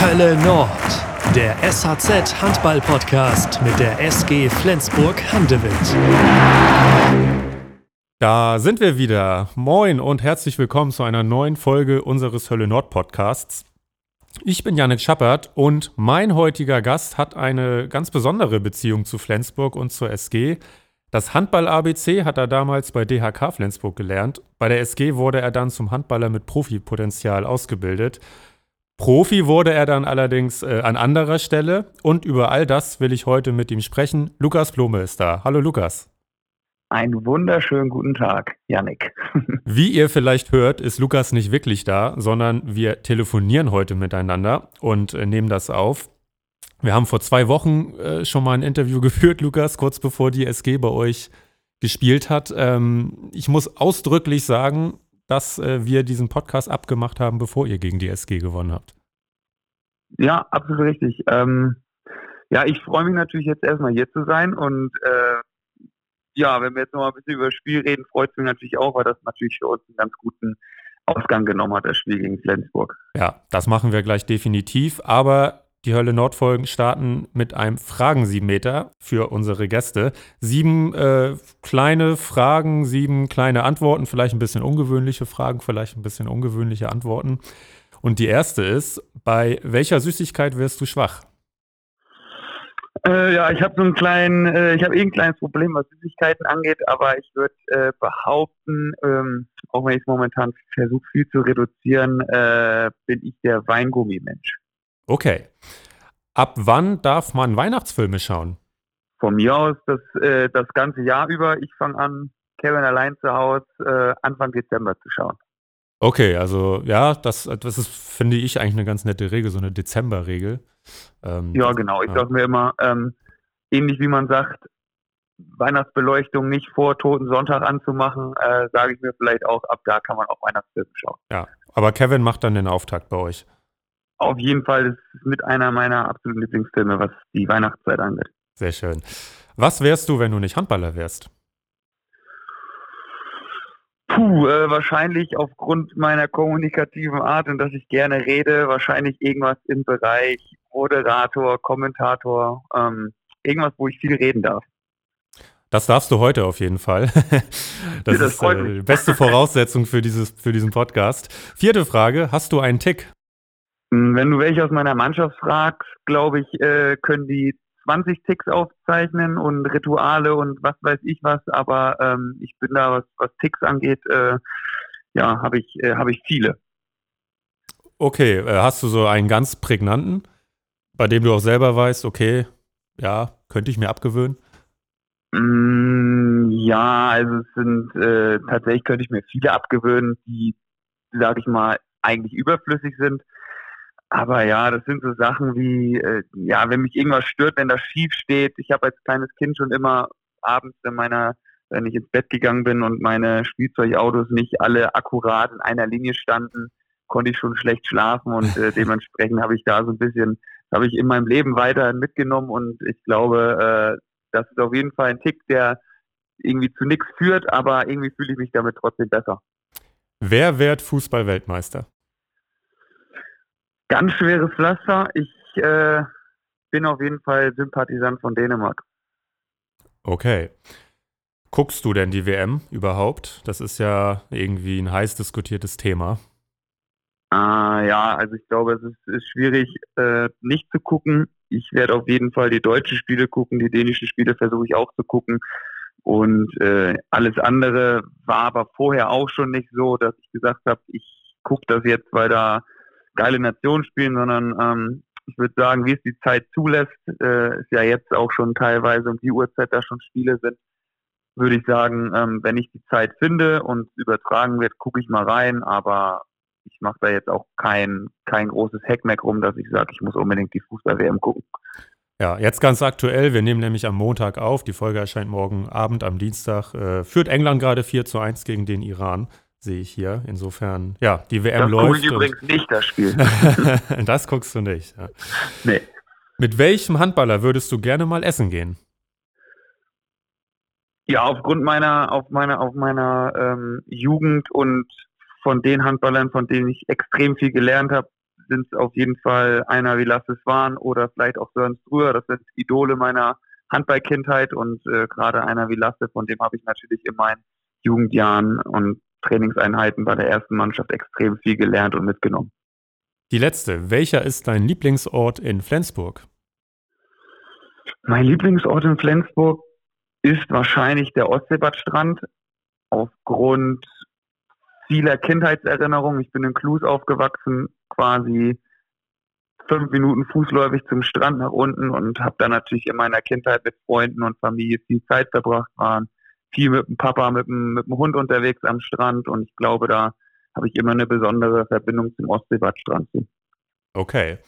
Hölle Nord, der SHZ Handball Podcast mit der SG Flensburg Handewitt. Da sind wir wieder. Moin und herzlich willkommen zu einer neuen Folge unseres Hölle Nord Podcasts. Ich bin Janik Schappert und mein heutiger Gast hat eine ganz besondere Beziehung zu Flensburg und zur SG. Das Handball-ABC hat er damals bei DHK Flensburg gelernt. Bei der SG wurde er dann zum Handballer mit Profipotenzial ausgebildet. Profi wurde er dann allerdings äh, an anderer Stelle und über all das will ich heute mit ihm sprechen. Lukas Blome ist da. Hallo Lukas. Einen wunderschönen guten Tag, Yannick. Wie ihr vielleicht hört, ist Lukas nicht wirklich da, sondern wir telefonieren heute miteinander und äh, nehmen das auf. Wir haben vor zwei Wochen äh, schon mal ein Interview geführt, Lukas, kurz bevor die SG bei euch gespielt hat. Ähm, ich muss ausdrücklich sagen, dass äh, wir diesen Podcast abgemacht haben, bevor ihr gegen die SG gewonnen habt. Ja, absolut richtig. Ähm, ja, ich freue mich natürlich jetzt erstmal hier zu sein und äh, ja, wenn wir jetzt noch mal ein bisschen über das Spiel reden, freut es mich natürlich auch, weil das natürlich für uns einen ganz guten Ausgang genommen hat, das Spiel gegen Flensburg. Ja, das machen wir gleich definitiv. Aber die Hölle Nordfolgen starten mit einem Fragen-Sieben-Meter für unsere Gäste. Sieben äh, kleine Fragen, sieben kleine Antworten, vielleicht ein bisschen ungewöhnliche Fragen, vielleicht ein bisschen ungewöhnliche Antworten. Und die erste ist, bei welcher Süßigkeit wirst du schwach? Äh, ja, ich habe so einen kleinen, äh, ich habe eh ein kleines Problem, was Süßigkeiten angeht, aber ich würde äh, behaupten, ähm, auch wenn ich es momentan versuche viel zu reduzieren, äh, bin ich der Weingummi-Mensch. Okay. Ab wann darf man Weihnachtsfilme schauen? Von mir aus das, äh, das ganze Jahr über. Ich fange an, Kevin allein zu Hause äh, Anfang Dezember zu schauen. Okay, also ja, das, das ist, finde ich, eigentlich eine ganz nette Regel, so eine Dezemberregel. Ähm, ja, genau. Ich ja. sage mir immer, ähm, ähnlich wie man sagt, Weihnachtsbeleuchtung nicht vor Toten Sonntag anzumachen, äh, sage ich mir vielleicht auch, ab da kann man auch Weihnachtsfilme schauen. Ja, aber Kevin macht dann den Auftakt bei euch. Auf jeden Fall ist es mit einer meiner absoluten Lieblingsfilme, was die Weihnachtszeit angeht. Sehr schön. Was wärst du, wenn du nicht Handballer wärst? Puh, äh, wahrscheinlich aufgrund meiner kommunikativen Art und dass ich gerne rede, wahrscheinlich irgendwas im Bereich Moderator, Kommentator, ähm, irgendwas, wo ich viel reden darf. Das darfst du heute auf jeden Fall. Das, ja, das ist äh, die beste Voraussetzung für, dieses, für diesen Podcast. Vierte Frage: Hast du einen Tick? Hm, wenn du welche aus meiner Mannschaft fragst, glaube ich, äh, können die 20 Ticks aufzeichnen und Rituale und was weiß ich was, aber ähm, ich bin da, was, was Ticks angeht, äh, ja, habe ich, äh, hab ich viele. Okay, äh, hast du so einen ganz prägnanten, bei dem du auch selber weißt, okay, ja, könnte ich mir abgewöhnen? Mm, ja, also es sind äh, tatsächlich könnte ich mir viele abgewöhnen, die, sage ich mal, eigentlich überflüssig sind. Aber ja, das sind so Sachen wie, äh, ja, wenn mich irgendwas stört, wenn das schief steht. Ich habe als kleines Kind schon immer abends in meiner, wenn ich ins Bett gegangen bin und meine Spielzeugautos nicht alle akkurat in einer Linie standen, konnte ich schon schlecht schlafen und äh, dementsprechend habe ich da so ein bisschen, habe ich in meinem Leben weiter mitgenommen und ich glaube, äh, das ist auf jeden Fall ein Tick, der irgendwie zu nichts führt, aber irgendwie fühle ich mich damit trotzdem besser. Wer wird Fußball-Weltmeister? Ganz schweres Pflaster. Ich äh, bin auf jeden Fall Sympathisant von Dänemark. Okay. Guckst du denn die WM überhaupt? Das ist ja irgendwie ein heiß diskutiertes Thema. Ah, ja, also ich glaube, es ist, ist schwierig, äh, nicht zu gucken. Ich werde auf jeden Fall die deutschen Spiele gucken, die dänischen Spiele versuche ich auch zu gucken. Und äh, alles andere war aber vorher auch schon nicht so, dass ich gesagt habe, ich gucke das jetzt, weil da geile Nation spielen, sondern ähm, ich würde sagen, wie es die Zeit zulässt, äh, ist ja jetzt auch schon teilweise um die Uhrzeit da schon Spiele sind, würde ich sagen, ähm, wenn ich die Zeit finde und übertragen wird, gucke ich mal rein, aber ich mache da jetzt auch kein, kein großes Hackmack rum, dass ich sage, ich muss unbedingt die Fußball-WM gucken. Ja, jetzt ganz aktuell, wir nehmen nämlich am Montag auf, die Folge erscheint morgen Abend am Dienstag, äh, führt England gerade 4 zu 1 gegen den Iran sehe ich hier. Insofern, ja, die WM das läuft. Das übrigens nicht, das Spiel. das guckst du nicht. Ja. Nee. Mit welchem Handballer würdest du gerne mal essen gehen? Ja, aufgrund meiner, auf meiner, auf meiner ähm, Jugend und von den Handballern, von denen ich extrem viel gelernt habe, sind es auf jeden Fall einer wie Lasse Swan oder vielleicht auch Sören Strüher. Das sind Idole meiner Handballkindheit und äh, gerade einer wie Lasse, von dem habe ich natürlich in meinen Jugendjahren und Trainingseinheiten bei der ersten Mannschaft extrem viel gelernt und mitgenommen. Die letzte. Welcher ist dein Lieblingsort in Flensburg? Mein Lieblingsort in Flensburg ist wahrscheinlich der Ostseebadstrand aufgrund vieler Kindheitserinnerungen. Ich bin in Klus aufgewachsen, quasi fünf Minuten fußläufig zum Strand nach unten und habe da natürlich in meiner Kindheit mit Freunden und Familie viel Zeit verbracht, waren viel mit dem Papa, mit dem, mit dem Hund unterwegs am Strand und ich glaube, da habe ich immer eine besondere Verbindung zum Ostseebadstrand. Okay.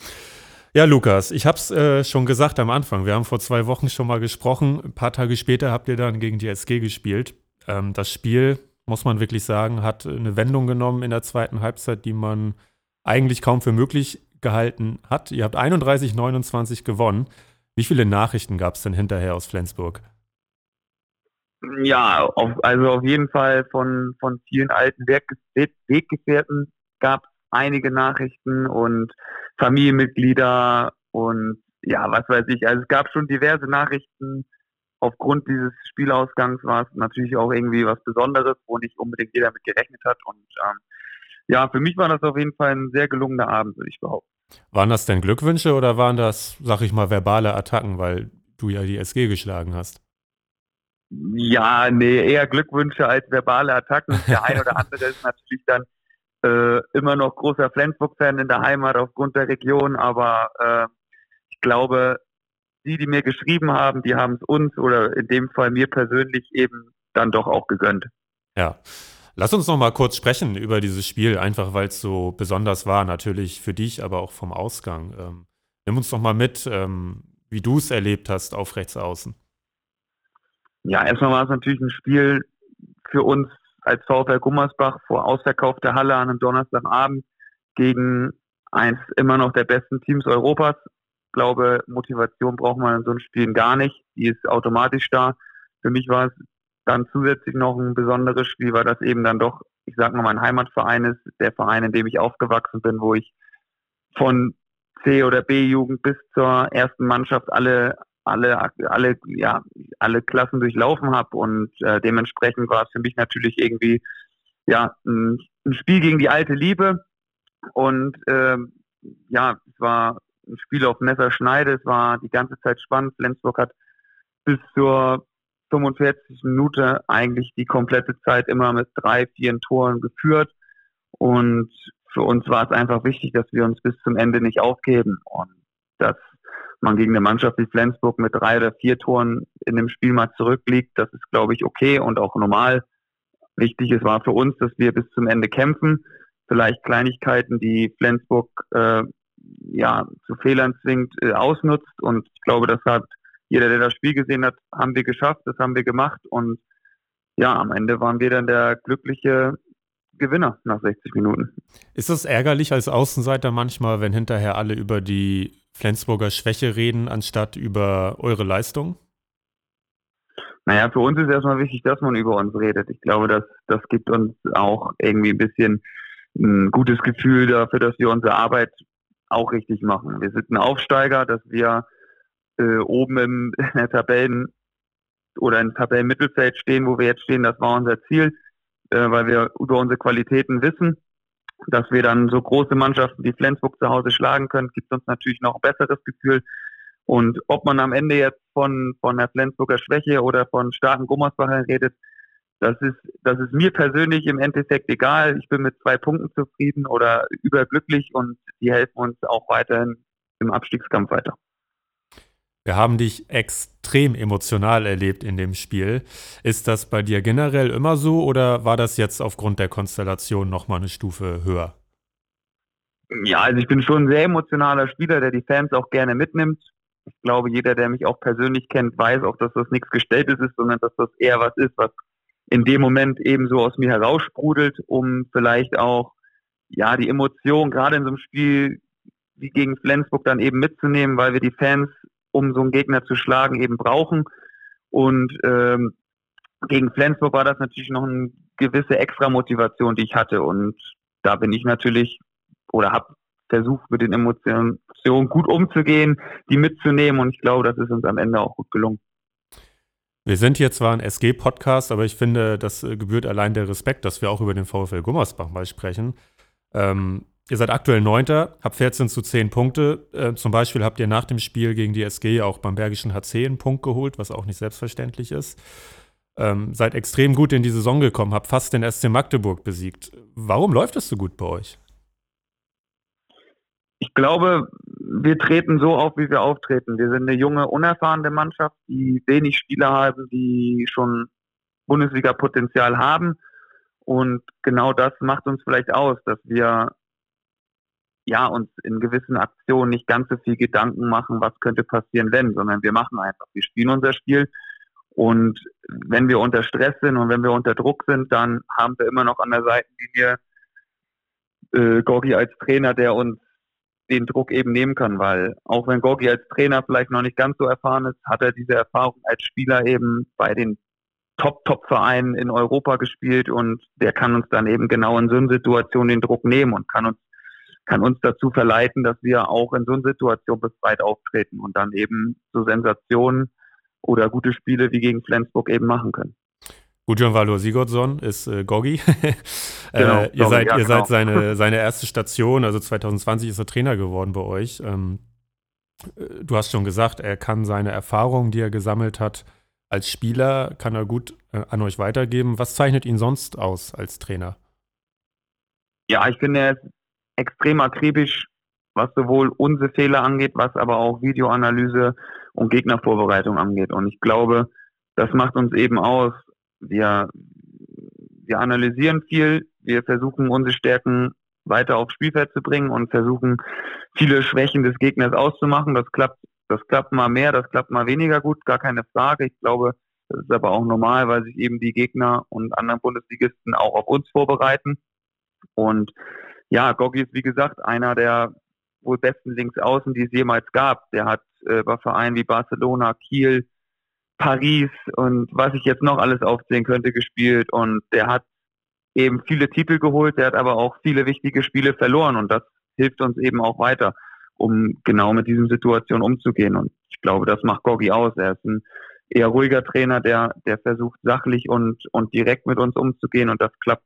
Ja, Lukas, ich habe es äh, schon gesagt am Anfang. Wir haben vor zwei Wochen schon mal gesprochen. Ein paar Tage später habt ihr dann gegen die SG gespielt. Ähm, das Spiel, muss man wirklich sagen, hat eine Wendung genommen in der zweiten Halbzeit, die man eigentlich kaum für möglich gehalten hat. Ihr habt 31, 29 gewonnen. Wie viele Nachrichten gab es denn hinterher aus Flensburg? Ja, auf, also auf jeden Fall von, von vielen alten Weg, Weggefährten gab es einige Nachrichten und Familienmitglieder und ja, was weiß ich. Also es gab schon diverse Nachrichten. Aufgrund dieses Spielausgangs war es natürlich auch irgendwie was Besonderes, wo nicht unbedingt jeder mit gerechnet hat. Und ähm, ja, für mich war das auf jeden Fall ein sehr gelungener Abend, würde ich behaupten. Waren das denn Glückwünsche oder waren das, sag ich mal, verbale Attacken, weil du ja die SG geschlagen hast? Ja, nee, eher Glückwünsche als verbale Attacken. Der ein oder andere ist natürlich dann äh, immer noch großer Flensburg-Fan in der Heimat aufgrund der Region, aber äh, ich glaube, die, die mir geschrieben haben, die haben es uns oder in dem Fall mir persönlich eben dann doch auch gegönnt. Ja. Lass uns noch mal kurz sprechen über dieses Spiel, einfach weil es so besonders war, natürlich für dich, aber auch vom Ausgang. Ähm, nimm uns noch mal mit, ähm, wie du es erlebt hast auf rechts außen. Ja, erstmal war es natürlich ein Spiel für uns als VfL Gummersbach vor ausverkaufter Halle an einem Donnerstagabend gegen eins immer noch der besten Teams Europas. Ich glaube, Motivation braucht man in so einem Spielen gar nicht. Die ist automatisch da. Für mich war es dann zusätzlich noch ein besonderes Spiel, weil das eben dann doch, ich sag mal, mein Heimatverein ist, der Verein, in dem ich aufgewachsen bin, wo ich von C- oder B-Jugend bis zur ersten Mannschaft alle alle, alle, ja, alle Klassen durchlaufen habe und äh, dementsprechend war es für mich natürlich irgendwie ja ein, ein Spiel gegen die alte Liebe und äh, ja, es war ein Spiel auf Messerschneide, es war die ganze Zeit spannend. Flensburg hat bis zur 45 Minute eigentlich die komplette Zeit immer mit drei, vier Toren geführt und für uns war es einfach wichtig, dass wir uns bis zum Ende nicht aufgeben und das man gegen eine Mannschaft wie Flensburg mit drei oder vier Toren in dem Spiel mal zurückliegt, das ist, glaube ich, okay und auch normal. Wichtig ist war für uns, dass wir bis zum Ende kämpfen. Vielleicht Kleinigkeiten, die Flensburg äh, ja zu Fehlern zwingt, äh, ausnutzt. Und ich glaube, das hat jeder, der das Spiel gesehen hat, haben wir geschafft, das haben wir gemacht. Und ja, am Ende waren wir dann der glückliche Gewinner nach 60 Minuten. Ist das ärgerlich als Außenseiter manchmal, wenn hinterher alle über die Flensburger Schwäche reden, anstatt über eure Leistung? Naja, für uns ist erstmal wichtig, dass man über uns redet. Ich glaube, das, das gibt uns auch irgendwie ein bisschen ein gutes Gefühl dafür, dass wir unsere Arbeit auch richtig machen. Wir sind ein Aufsteiger, dass wir äh, oben im, in der Tabellen oder im Tabellenmittelfeld stehen, wo wir jetzt stehen, das war unser Ziel, äh, weil wir über unsere Qualitäten wissen dass wir dann so große Mannschaften wie Flensburg zu Hause schlagen können, gibt uns natürlich noch ein besseres Gefühl. Und ob man am Ende jetzt von, von der Flensburger Schwäche oder von starken Gummersbachern redet, das ist, das ist mir persönlich im Endeffekt egal. Ich bin mit zwei Punkten zufrieden oder überglücklich und die helfen uns auch weiterhin im Abstiegskampf weiter. Wir haben dich extrem emotional erlebt in dem Spiel. Ist das bei dir generell immer so oder war das jetzt aufgrund der Konstellation nochmal eine Stufe höher? Ja, also ich bin schon ein sehr emotionaler Spieler, der die Fans auch gerne mitnimmt. Ich glaube, jeder, der mich auch persönlich kennt, weiß auch, dass das nichts Gestelltes ist, sondern dass das eher was ist, was in dem Moment eben so aus mir heraussprudelt, um vielleicht auch ja die Emotion gerade in so einem Spiel wie gegen Flensburg dann eben mitzunehmen, weil wir die Fans um so einen Gegner zu schlagen, eben brauchen. Und ähm, gegen Flensburg war das natürlich noch eine gewisse extra Motivation, die ich hatte. Und da bin ich natürlich oder habe versucht, mit den Emotionen gut umzugehen, die mitzunehmen und ich glaube, das ist uns am Ende auch gut gelungen. Wir sind hier zwar ein SG-Podcast, aber ich finde, das äh, gebührt allein der Respekt, dass wir auch über den VfL Gummersbach mal sprechen. Ähm, ihr seid aktuell Neunter, habt 14 zu 10 Punkte. Äh, zum Beispiel habt ihr nach dem Spiel gegen die SG auch beim Bergischen HC einen Punkt geholt, was auch nicht selbstverständlich ist. Ähm, seid extrem gut in die Saison gekommen, habt fast den SC Magdeburg besiegt. Warum läuft es so gut bei euch? Ich glaube, wir treten so auf, wie wir auftreten. Wir sind eine junge, unerfahrene Mannschaft, die wenig Spieler haben, die schon Bundesliga-Potenzial haben. Und genau das macht uns vielleicht aus, dass wir ja uns in gewissen Aktionen nicht ganz so viel Gedanken machen, was könnte passieren, wenn, sondern wir machen einfach. Wir spielen unser Spiel und wenn wir unter Stress sind und wenn wir unter Druck sind, dann haben wir immer noch an der Seitenlinie äh, Gorgi als Trainer, der uns den Druck eben nehmen kann, weil auch wenn Gorgi als Trainer vielleicht noch nicht ganz so erfahren ist, hat er diese Erfahrung als Spieler eben bei den Top-Top-Vereinen in Europa gespielt und der kann uns dann eben genau in so einer Situation den Druck nehmen und kann uns kann uns dazu verleiten, dass wir auch in so einer Situation befreit auftreten und dann eben so Sensationen oder gute Spiele wie gegen Flensburg eben machen können. Gudjon Valor Sigurdsson ist äh, Goggi. genau, äh, ihr Goggi, seid, ja, ihr genau. seid seine, seine erste Station, also 2020 ist er Trainer geworden bei euch. Ähm, äh, du hast schon gesagt, er kann seine Erfahrungen, die er gesammelt hat, als Spieler, kann er gut äh, an euch weitergeben. Was zeichnet ihn sonst aus als Trainer? Ja, ich finde, er ist extrem akribisch, was sowohl unsere Fehler angeht, was aber auch Videoanalyse und Gegnervorbereitung angeht. Und ich glaube, das macht uns eben aus. Wir, wir analysieren viel, wir versuchen unsere Stärken weiter aufs Spielfeld zu bringen und versuchen viele Schwächen des Gegners auszumachen. Das klappt, das klappt mal mehr, das klappt mal weniger gut, gar keine Frage. Ich glaube, das ist aber auch normal, weil sich eben die Gegner und anderen Bundesligisten auch auf uns vorbereiten. Und ja, Goggi ist wie gesagt einer der wohl besten Linksaußen, die es jemals gab. Der hat äh, bei Vereinen wie Barcelona, Kiel, Paris und was ich jetzt noch alles aufzählen könnte, gespielt. Und der hat eben viele Titel geholt, der hat aber auch viele wichtige Spiele verloren und das hilft uns eben auch weiter, um genau mit diesen Situationen umzugehen. Und ich glaube, das macht Goggi aus. Er ist ein eher ruhiger Trainer, der, der versucht sachlich und, und direkt mit uns umzugehen und das klappt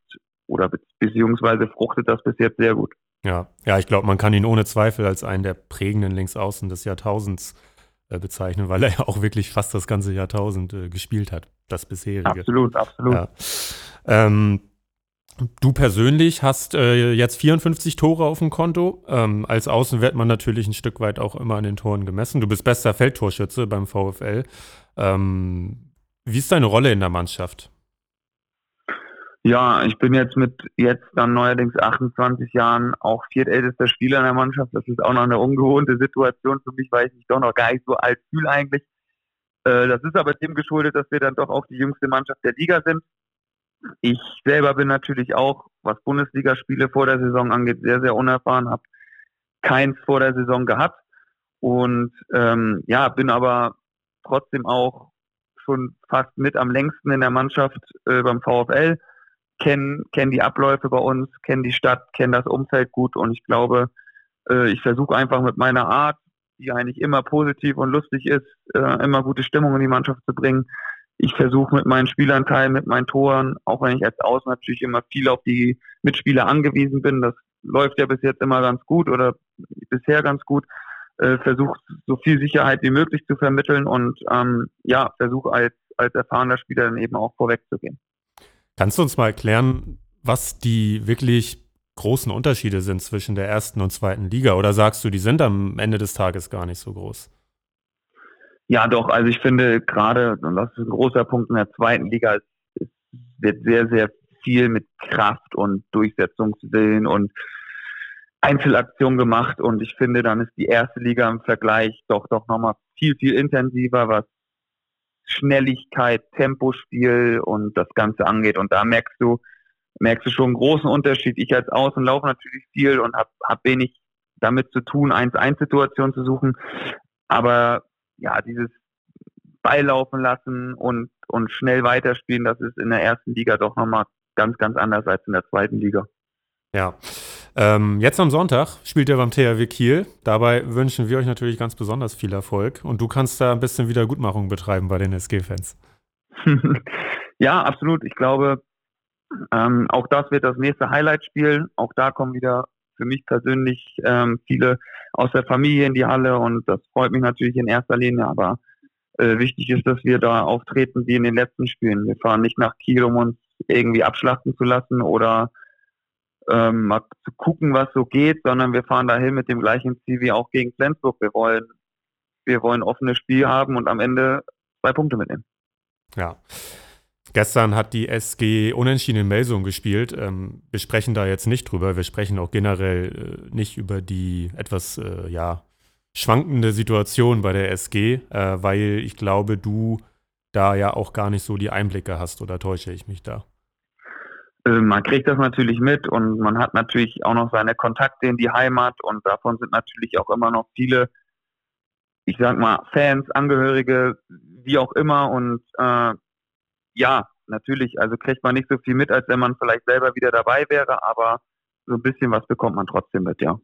oder beziehungsweise fruchtet das bis jetzt sehr gut. Ja, ja, ich glaube, man kann ihn ohne Zweifel als einen der prägenden Linksaußen des Jahrtausends äh, bezeichnen, weil er ja auch wirklich fast das ganze Jahrtausend äh, gespielt hat, das bisherige. Absolut, absolut. Ja. Ähm, du persönlich hast äh, jetzt 54 Tore auf dem Konto. Ähm, als Außen wird man natürlich ein Stück weit auch immer an den Toren gemessen. Du bist bester Feldtorschütze beim VfL. Ähm, wie ist deine Rolle in der Mannschaft? Ja, ich bin jetzt mit jetzt dann neuerdings 28 Jahren auch viertältester Spieler in der Mannschaft. Das ist auch noch eine ungewohnte Situation für mich, weil ich mich doch noch gar nicht so alt fühle eigentlich. Äh, das ist aber dem geschuldet, dass wir dann doch auch die jüngste Mannschaft der Liga sind. Ich selber bin natürlich auch, was Bundesligaspiele vor der Saison angeht, sehr, sehr unerfahren, habe keins vor der Saison gehabt und ähm, ja, bin aber trotzdem auch schon fast mit am längsten in der Mannschaft äh, beim VfL kennen, kennen die Abläufe bei uns, kennen die Stadt, kennen das Umfeld gut und ich glaube, äh, ich versuche einfach mit meiner Art, die eigentlich immer positiv und lustig ist, äh, immer gute Stimmung in die Mannschaft zu bringen. Ich versuche mit meinen Spielanteilen, mit meinen Toren, auch wenn ich als Außen natürlich immer viel auf die Mitspieler angewiesen bin, das läuft ja bis jetzt immer ganz gut oder bisher ganz gut, äh, versuche so viel Sicherheit wie möglich zu vermitteln und ähm, ja, versuche als, als erfahrener Spieler dann eben auch vorwegzugehen. Kannst du uns mal erklären, was die wirklich großen Unterschiede sind zwischen der ersten und zweiten Liga? Oder sagst du, die sind am Ende des Tages gar nicht so groß? Ja, doch. Also ich finde gerade, und das ist ein großer Punkt in der zweiten Liga, es, wird sehr, sehr viel mit Kraft und Durchsetzungswillen und Einzelaktion gemacht. Und ich finde, dann ist die erste Liga im Vergleich doch, doch nochmal viel, viel intensiver, was Schnelligkeit, Tempospiel und das Ganze angeht. Und da merkst du, merkst du schon einen großen Unterschied. Ich als Außen laufe natürlich viel und habe hab wenig damit zu tun, 1-1-Situationen zu suchen. Aber ja, dieses Beilaufen lassen und, und schnell weiterspielen, das ist in der ersten Liga doch nochmal ganz, ganz anders als in der zweiten Liga. Ja. Ähm, jetzt am Sonntag spielt er beim THW Kiel. Dabei wünschen wir euch natürlich ganz besonders viel Erfolg. Und du kannst da ein bisschen Wiedergutmachung betreiben bei den SG-Fans. ja, absolut. Ich glaube, ähm, auch das wird das nächste Highlight-Spiel. Auch da kommen wieder für mich persönlich ähm, viele aus der Familie in die Halle und das freut mich natürlich in erster Linie. Aber äh, wichtig ist, dass wir da auftreten wie in den letzten Spielen. Wir fahren nicht nach Kiel, um uns irgendwie abschlachten zu lassen oder ähm, mal zu gucken, was so geht, sondern wir fahren dahin mit dem gleichen Ziel wie auch gegen Flensburg. Wir wollen, wir wollen offenes Spiel haben und am Ende zwei Punkte mitnehmen. Ja. Gestern hat die SG unentschieden in Melsung gespielt. Ähm, wir sprechen da jetzt nicht drüber. Wir sprechen auch generell äh, nicht über die etwas, äh, ja, schwankende Situation bei der SG, äh, weil ich glaube, du da ja auch gar nicht so die Einblicke hast oder täusche ich mich da? Äh, man kriegt das natürlich mit und man hat natürlich auch noch seine Kontakte in die Heimat und davon sind natürlich auch immer noch viele, ich sag mal, Fans, Angehörige, wie auch immer und äh, ja, natürlich, also kriegt man nicht so viel mit, als wenn man vielleicht selber wieder dabei wäre, aber so ein bisschen was bekommt man trotzdem mit, ja.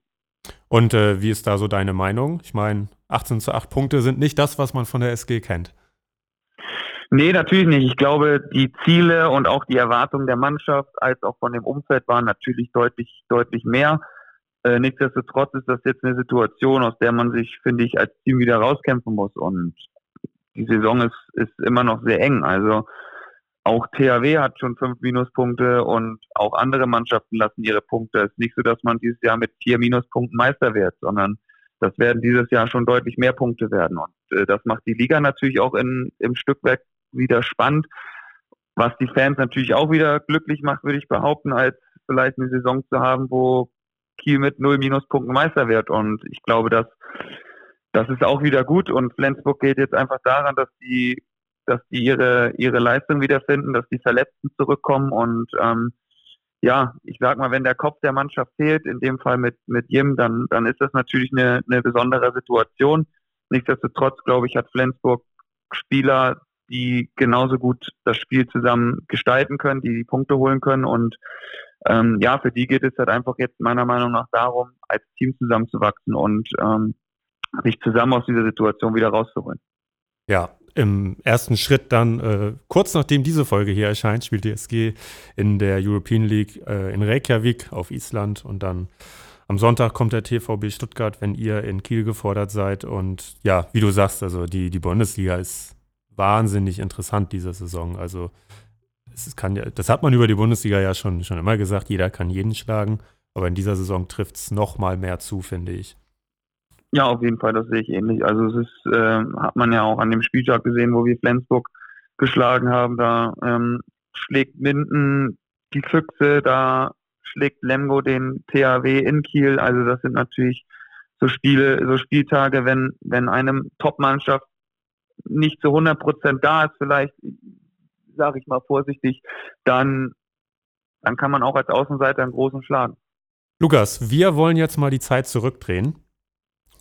Und äh, wie ist da so deine Meinung? Ich meine, 18 zu 8 Punkte sind nicht das, was man von der SG kennt. Nee, natürlich nicht. Ich glaube, die Ziele und auch die Erwartungen der Mannschaft als auch von dem Umfeld waren natürlich deutlich, deutlich mehr. Äh, nichtsdestotrotz ist das jetzt eine Situation, aus der man sich, finde ich, als Team wieder rauskämpfen muss. Und die Saison ist, ist immer noch sehr eng. Also auch THW hat schon fünf Minuspunkte und auch andere Mannschaften lassen ihre Punkte. Es ist nicht so, dass man dieses Jahr mit vier Minuspunkten Meister wird, sondern das werden dieses Jahr schon deutlich mehr Punkte werden. Und äh, das macht die Liga natürlich auch in, im Stückwerk wieder spannend. Was die Fans natürlich auch wieder glücklich macht, würde ich behaupten, als vielleicht eine Saison zu haben, wo Kiel mit null Minuspunkten Meister wird. Und ich glaube, dass das ist auch wieder gut. Und Flensburg geht jetzt einfach daran, dass die, dass die ihre, ihre Leistung wiederfinden, dass die Verletzten zurückkommen. Und ähm, ja, ich sag mal, wenn der Kopf der Mannschaft fehlt, in dem Fall mit, mit Jim, dann, dann ist das natürlich eine, eine besondere Situation. Nichtsdestotrotz, glaube ich, hat Flensburg Spieler, die genauso gut das Spiel zusammen gestalten können, die die Punkte holen können. Und ähm, ja, für die geht es halt einfach jetzt meiner Meinung nach darum, als Team zusammenzuwachsen und ähm, sich zusammen aus dieser Situation wieder rauszuholen. Ja, im ersten Schritt dann, äh, kurz nachdem diese Folge hier erscheint, spielt die SG in der European League äh, in Reykjavik auf Island und dann am Sonntag kommt der TVB Stuttgart, wenn ihr in Kiel gefordert seid. Und ja, wie du sagst, also die, die Bundesliga ist wahnsinnig interessant diese Saison. Also es kann ja, das hat man über die Bundesliga ja schon, schon immer gesagt, jeder kann jeden schlagen, aber in dieser Saison trifft es noch mal mehr zu, finde ich. Ja, auf jeden Fall, das sehe ich ähnlich. Also es ist, äh, hat man ja auch an dem Spieltag gesehen, wo wir Flensburg geschlagen haben. Da ähm, schlägt Minden die Füchse, da schlägt Lemgo den THW in Kiel. Also das sind natürlich so Spiele, so Spieltage, wenn, wenn eine Top-Mannschaft nicht zu 100 Prozent da ist, vielleicht, sage ich mal vorsichtig, dann, dann kann man auch als Außenseiter einen großen schlagen. Lukas, wir wollen jetzt mal die Zeit zurückdrehen.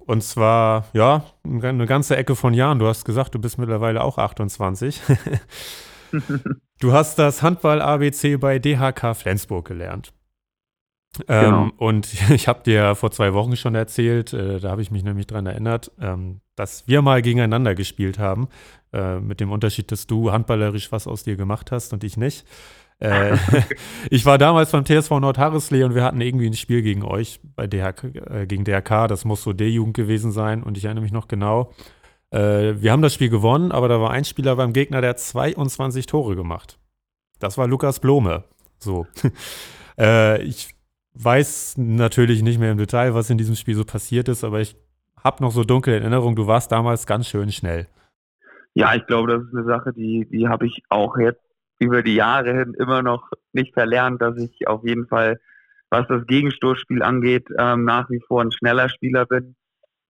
Und zwar, ja, eine ganze Ecke von Jahren. Du hast gesagt, du bist mittlerweile auch 28. du hast das Handball-ABC bei DHK Flensburg gelernt. Genau. Ähm, und ich habe dir vor zwei Wochen schon erzählt, äh, da habe ich mich nämlich dran erinnert, ähm, dass wir mal gegeneinander gespielt haben, äh, mit dem Unterschied, dass du handballerisch was aus dir gemacht hast und ich nicht. Äh, ich war damals beim TSV Nordharrisley und wir hatten irgendwie ein Spiel gegen euch bei DHK, äh, gegen DRK, das muss so D-Jugend gewesen sein und ich erinnere mich noch genau. Äh, wir haben das Spiel gewonnen, aber da war ein Spieler beim Gegner, der hat 22 Tore gemacht. Das war Lukas Blome. So. Äh, ich weiß natürlich nicht mehr im Detail, was in diesem Spiel so passiert ist, aber ich habe noch so dunkle Erinnerungen. Du warst damals ganz schön schnell. Ja, ich glaube, das ist eine Sache, die, die habe ich auch jetzt über die Jahre hin immer noch nicht verlernt, dass ich auf jeden Fall, was das Gegenstoßspiel angeht, ähm, nach wie vor ein schneller Spieler bin,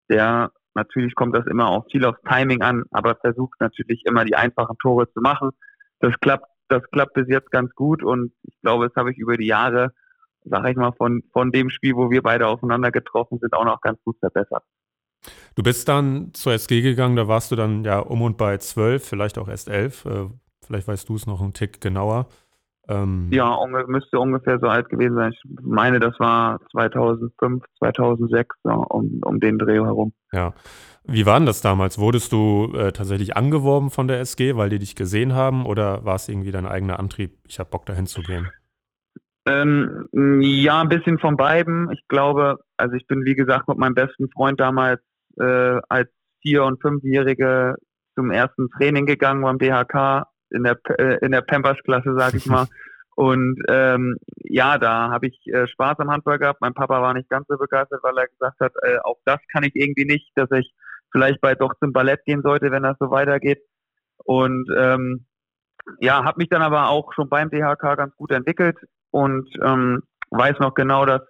der natürlich kommt das immer auch viel aufs Timing an, aber versucht natürlich immer die einfachen Tore zu machen. Das klappt, das klappt bis jetzt ganz gut und ich glaube, das habe ich über die Jahre sag ich mal, von, von dem Spiel, wo wir beide aufeinander getroffen sind, auch noch ganz gut verbessert. Du bist dann zur SG gegangen, da warst du dann ja um und bei zwölf, vielleicht auch erst elf. Äh, vielleicht weißt du es noch einen Tick genauer. Ähm, ja, müsste ungefähr so alt gewesen sein. Ich meine, das war 2005, 2006, so, um, um den Dreh herum. Ja. Wie war denn das damals? Wurdest du äh, tatsächlich angeworben von der SG, weil die dich gesehen haben, oder war es irgendwie dein eigener Antrieb, ich habe Bock dahin zu gehen? Ähm, ja, ein bisschen von beiden. Ich glaube, also ich bin wie gesagt mit meinem besten Freund damals äh, als vier- und fünfjährige zum ersten Training gegangen beim DHK in der äh, in der Pampers-Klasse, sag ich mal. Und ähm, ja, da habe ich äh, Spaß am Handball gehabt. Mein Papa war nicht ganz so begeistert, weil er gesagt hat, äh, auch das kann ich irgendwie nicht, dass ich vielleicht bald doch zum Ballett gehen sollte, wenn das so weitergeht. Und ähm, ja, habe mich dann aber auch schon beim DHK ganz gut entwickelt und ähm, weiß noch genau, dass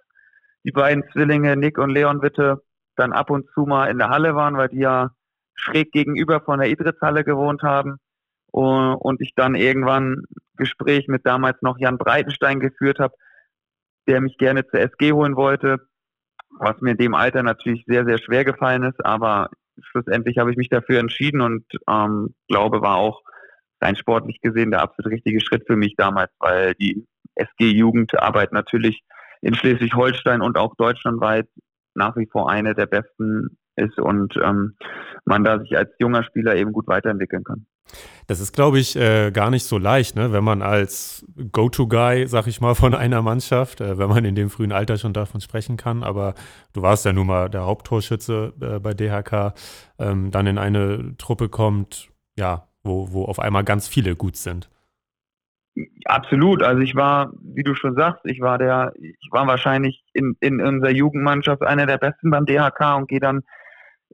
die beiden Zwillinge Nick und Leon Witte dann ab und zu mal in der Halle waren, weil die ja schräg gegenüber von der Idritzhalle gewohnt haben. Und ich dann irgendwann Gespräch mit damals noch Jan Breitenstein geführt habe, der mich gerne zur SG holen wollte, was mir in dem Alter natürlich sehr, sehr schwer gefallen ist, aber schlussendlich habe ich mich dafür entschieden und ähm, glaube, war auch rein sportlich gesehen der absolut richtige Schritt für mich damals, weil die SG-Jugendarbeit natürlich in Schleswig-Holstein und auch deutschlandweit nach wie vor eine der besten ist und ähm, man da sich als junger Spieler eben gut weiterentwickeln kann. Das ist, glaube ich, äh, gar nicht so leicht, ne? wenn man als Go-To-Guy, sag ich mal, von einer Mannschaft, äh, wenn man in dem frühen Alter schon davon sprechen kann, aber du warst ja nun mal der Haupttorschütze äh, bei DHK, ähm, dann in eine Truppe kommt, ja, wo, wo auf einmal ganz viele gut sind. Absolut. Also ich war, wie du schon sagst, ich war der, ich war wahrscheinlich in, in unserer Jugendmannschaft einer der besten beim DHK und gehe dann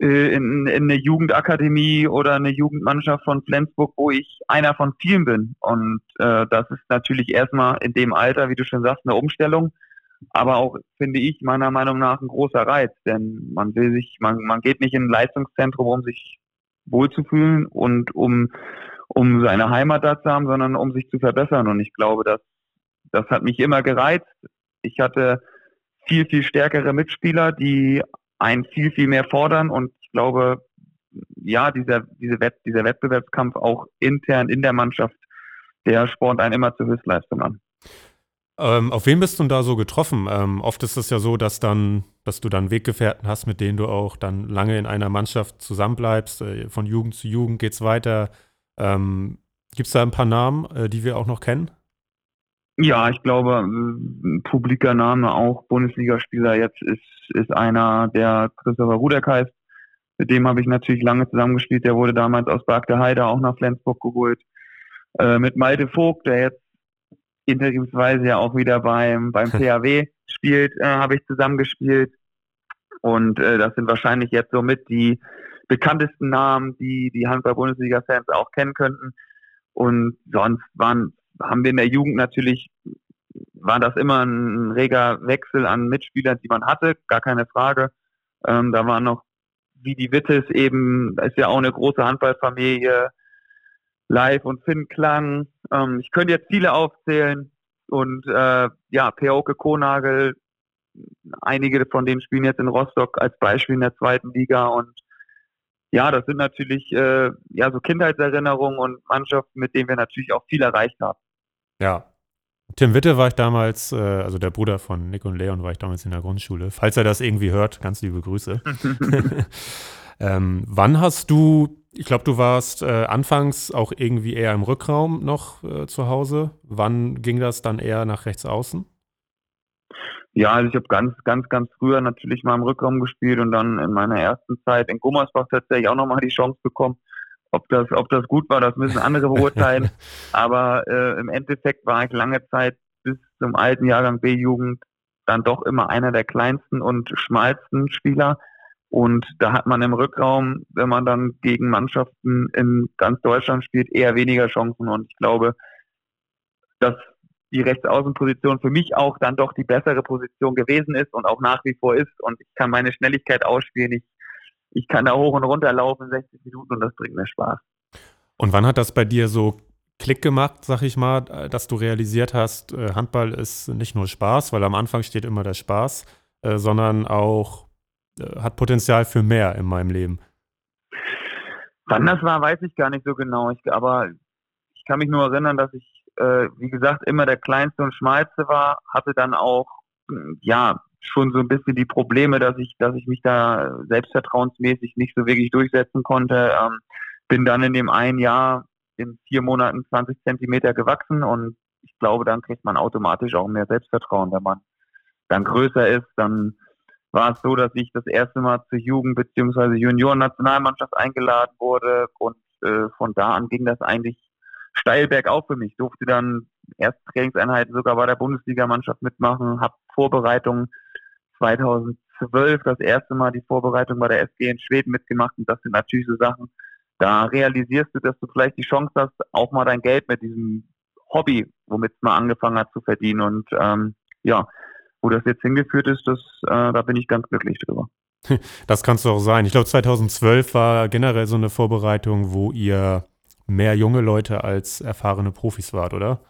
äh, in, in eine Jugendakademie oder eine Jugendmannschaft von Flensburg, wo ich einer von vielen bin. Und äh, das ist natürlich erstmal in dem Alter, wie du schon sagst, eine Umstellung. Aber auch, finde ich, meiner Meinung nach ein großer Reiz. Denn man will sich, man, man geht nicht in ein Leistungszentrum, um sich wohlzufühlen und um, um seine Heimat da zu haben, sondern um sich zu verbessern. Und ich glaube, das, das hat mich immer gereizt. Ich hatte viel, viel stärkere Mitspieler, die einen viel, viel mehr fordern und ich glaube, ja, dieser, diese Wett, dieser Wettbewerbskampf auch intern in der Mannschaft, der spornt einen immer zur Höchstleistung an. Ähm, auf wen bist du da so getroffen? Ähm, oft ist es ja so, dass dann, dass du dann Weggefährten hast, mit denen du auch dann lange in einer Mannschaft zusammenbleibst. Äh, von Jugend zu Jugend geht es weiter. Ähm, Gibt es da ein paar Namen, äh, die wir auch noch kennen? Ja, ich glaube, ein publiker Name auch Bundesligaspieler jetzt ist, ist einer, der Christopher Rudek heißt. Mit dem habe ich natürlich lange zusammengespielt. Der wurde damals aus Berg der Heide auch nach Flensburg geholt. Äh, mit Malte Vogt, der jetzt interimsweise ja auch wieder beim, beim PAW spielt, äh, habe ich zusammengespielt. Und äh, das sind wahrscheinlich jetzt somit die bekanntesten Namen, die die Handball-Bundesliga-Fans auch kennen könnten. Und sonst waren haben wir in der Jugend natürlich, war das immer ein reger Wechsel an Mitspielern, die man hatte, gar keine Frage. Ähm, da waren noch, wie die Wittes eben, ist ja auch eine große Handballfamilie, Live und Finn Klang. Ähm, ich könnte jetzt viele aufzählen und äh, ja, Peoke Konagel, einige von denen spielen jetzt in Rostock als Beispiel in der zweiten Liga und ja, das sind natürlich äh, ja so Kindheitserinnerungen und Mannschaften, mit denen wir natürlich auch viel erreicht haben. Ja. Tim Witte war ich damals, äh, also der Bruder von Nick und Leon war ich damals in der Grundschule. Falls er das irgendwie hört, ganz liebe Grüße. ähm, wann hast du, ich glaube, du warst äh, anfangs auch irgendwie eher im Rückraum noch äh, zu Hause. Wann ging das dann eher nach rechts außen? Ja, also ich habe ganz, ganz, ganz früher natürlich mal im Rückraum gespielt und dann in meiner ersten Zeit in Gummersbach tatsächlich auch nochmal die Chance bekommen. Ob das, ob das gut war, das müssen andere beurteilen. Aber äh, im Endeffekt war ich lange Zeit bis zum alten Jahrgang B-Jugend dann doch immer einer der kleinsten und schmalsten Spieler. Und da hat man im Rückraum, wenn man dann gegen Mannschaften in ganz Deutschland spielt, eher weniger Chancen. Und ich glaube, dass die Rechtsaußenposition für mich auch dann doch die bessere Position gewesen ist und auch nach wie vor ist. Und ich kann meine Schnelligkeit ausspielen. Ich, ich kann da hoch und runter laufen 60 Minuten und das bringt mir Spaß. Und wann hat das bei dir so Klick gemacht, sag ich mal, dass du realisiert hast, äh, Handball ist nicht nur Spaß, weil am Anfang steht immer der Spaß, äh, sondern auch äh, hat Potenzial für mehr in meinem Leben? Wann das war, weiß ich gar nicht so genau. Ich, aber ich kann mich nur erinnern, dass ich äh, wie gesagt, immer der kleinste und schmalste war, hatte dann auch, ja, schon so ein bisschen die Probleme, dass ich, dass ich mich da selbstvertrauensmäßig nicht so wirklich durchsetzen konnte. Ähm, bin dann in dem einen Jahr in vier Monaten 20 Zentimeter gewachsen und ich glaube, dann kriegt man automatisch auch mehr Selbstvertrauen, wenn man dann größer ist. Dann war es so, dass ich das erste Mal zur Jugend- bzw. Junioren-Nationalmannschaft eingeladen wurde und äh, von da an ging das eigentlich steil bergauf für mich. Durfte dann erst Trainingseinheiten sogar bei der Bundesligamannschaft mitmachen, habe Vorbereitungen 2012 das erste Mal die Vorbereitung bei der SG in Schweden mitgemacht und das sind natürlich so Sachen, da realisierst du, dass du vielleicht die Chance hast, auch mal dein Geld mit diesem Hobby, womit es mal angefangen hat zu verdienen und ähm, ja, wo das jetzt hingeführt ist, das, äh, da bin ich ganz glücklich drüber. Das kannst du auch sein. Ich glaube, 2012 war generell so eine Vorbereitung, wo ihr mehr junge Leute als erfahrene Profis wart, oder?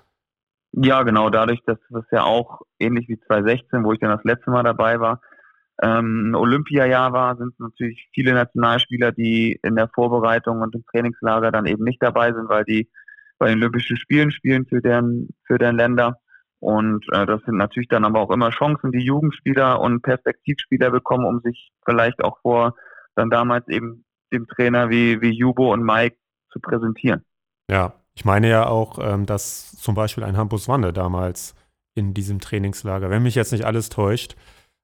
Ja, genau. Dadurch, dass das ja auch ähnlich wie 2016, wo ich dann das letzte Mal dabei war, ähm, Olympiajahr war, sind natürlich viele Nationalspieler, die in der Vorbereitung und im Trainingslager dann eben nicht dabei sind, weil die bei den Olympischen Spielen spielen für deren, für deren Länder. Und äh, das sind natürlich dann aber auch immer Chancen, die Jugendspieler und Perspektivspieler bekommen, um sich vielleicht auch vor dann damals eben dem Trainer wie, wie Jubo und Mike zu präsentieren. Ja, ich meine ja auch, ähm, dass zum Beispiel ein Hampus Wanne damals in diesem Trainingslager, wenn mich jetzt nicht alles täuscht,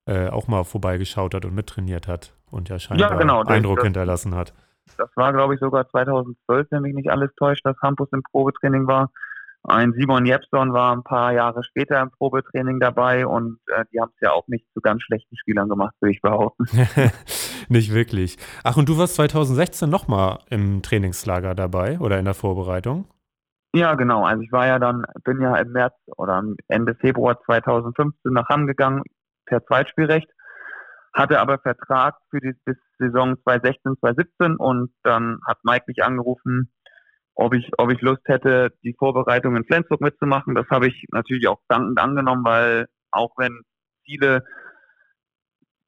äh, auch mal vorbeigeschaut hat und mittrainiert hat und ja scheinbar ja, genau, Eindruck das, hinterlassen hat. Das war, glaube ich, sogar 2012, wenn mich nicht alles täuscht, dass Hampus im Probetraining war. Ein Simon Jepson war ein paar Jahre später im Probetraining dabei und äh, die haben es ja auch nicht zu ganz schlechten Spielern gemacht, würde ich behaupten. nicht wirklich. Ach, und du warst 2016 nochmal im Trainingslager dabei oder in der Vorbereitung? Ja, genau. Also ich war ja dann, bin ja im März oder Ende Februar 2015 nach Hamm gegangen per Zweitspielrecht, hatte aber Vertrag für die bis Saison 2016, 2017 und dann hat Mike mich angerufen, ob ich, ob ich Lust hätte, die Vorbereitung in Flensburg mitzumachen. Das habe ich natürlich auch dankend angenommen, weil auch wenn viele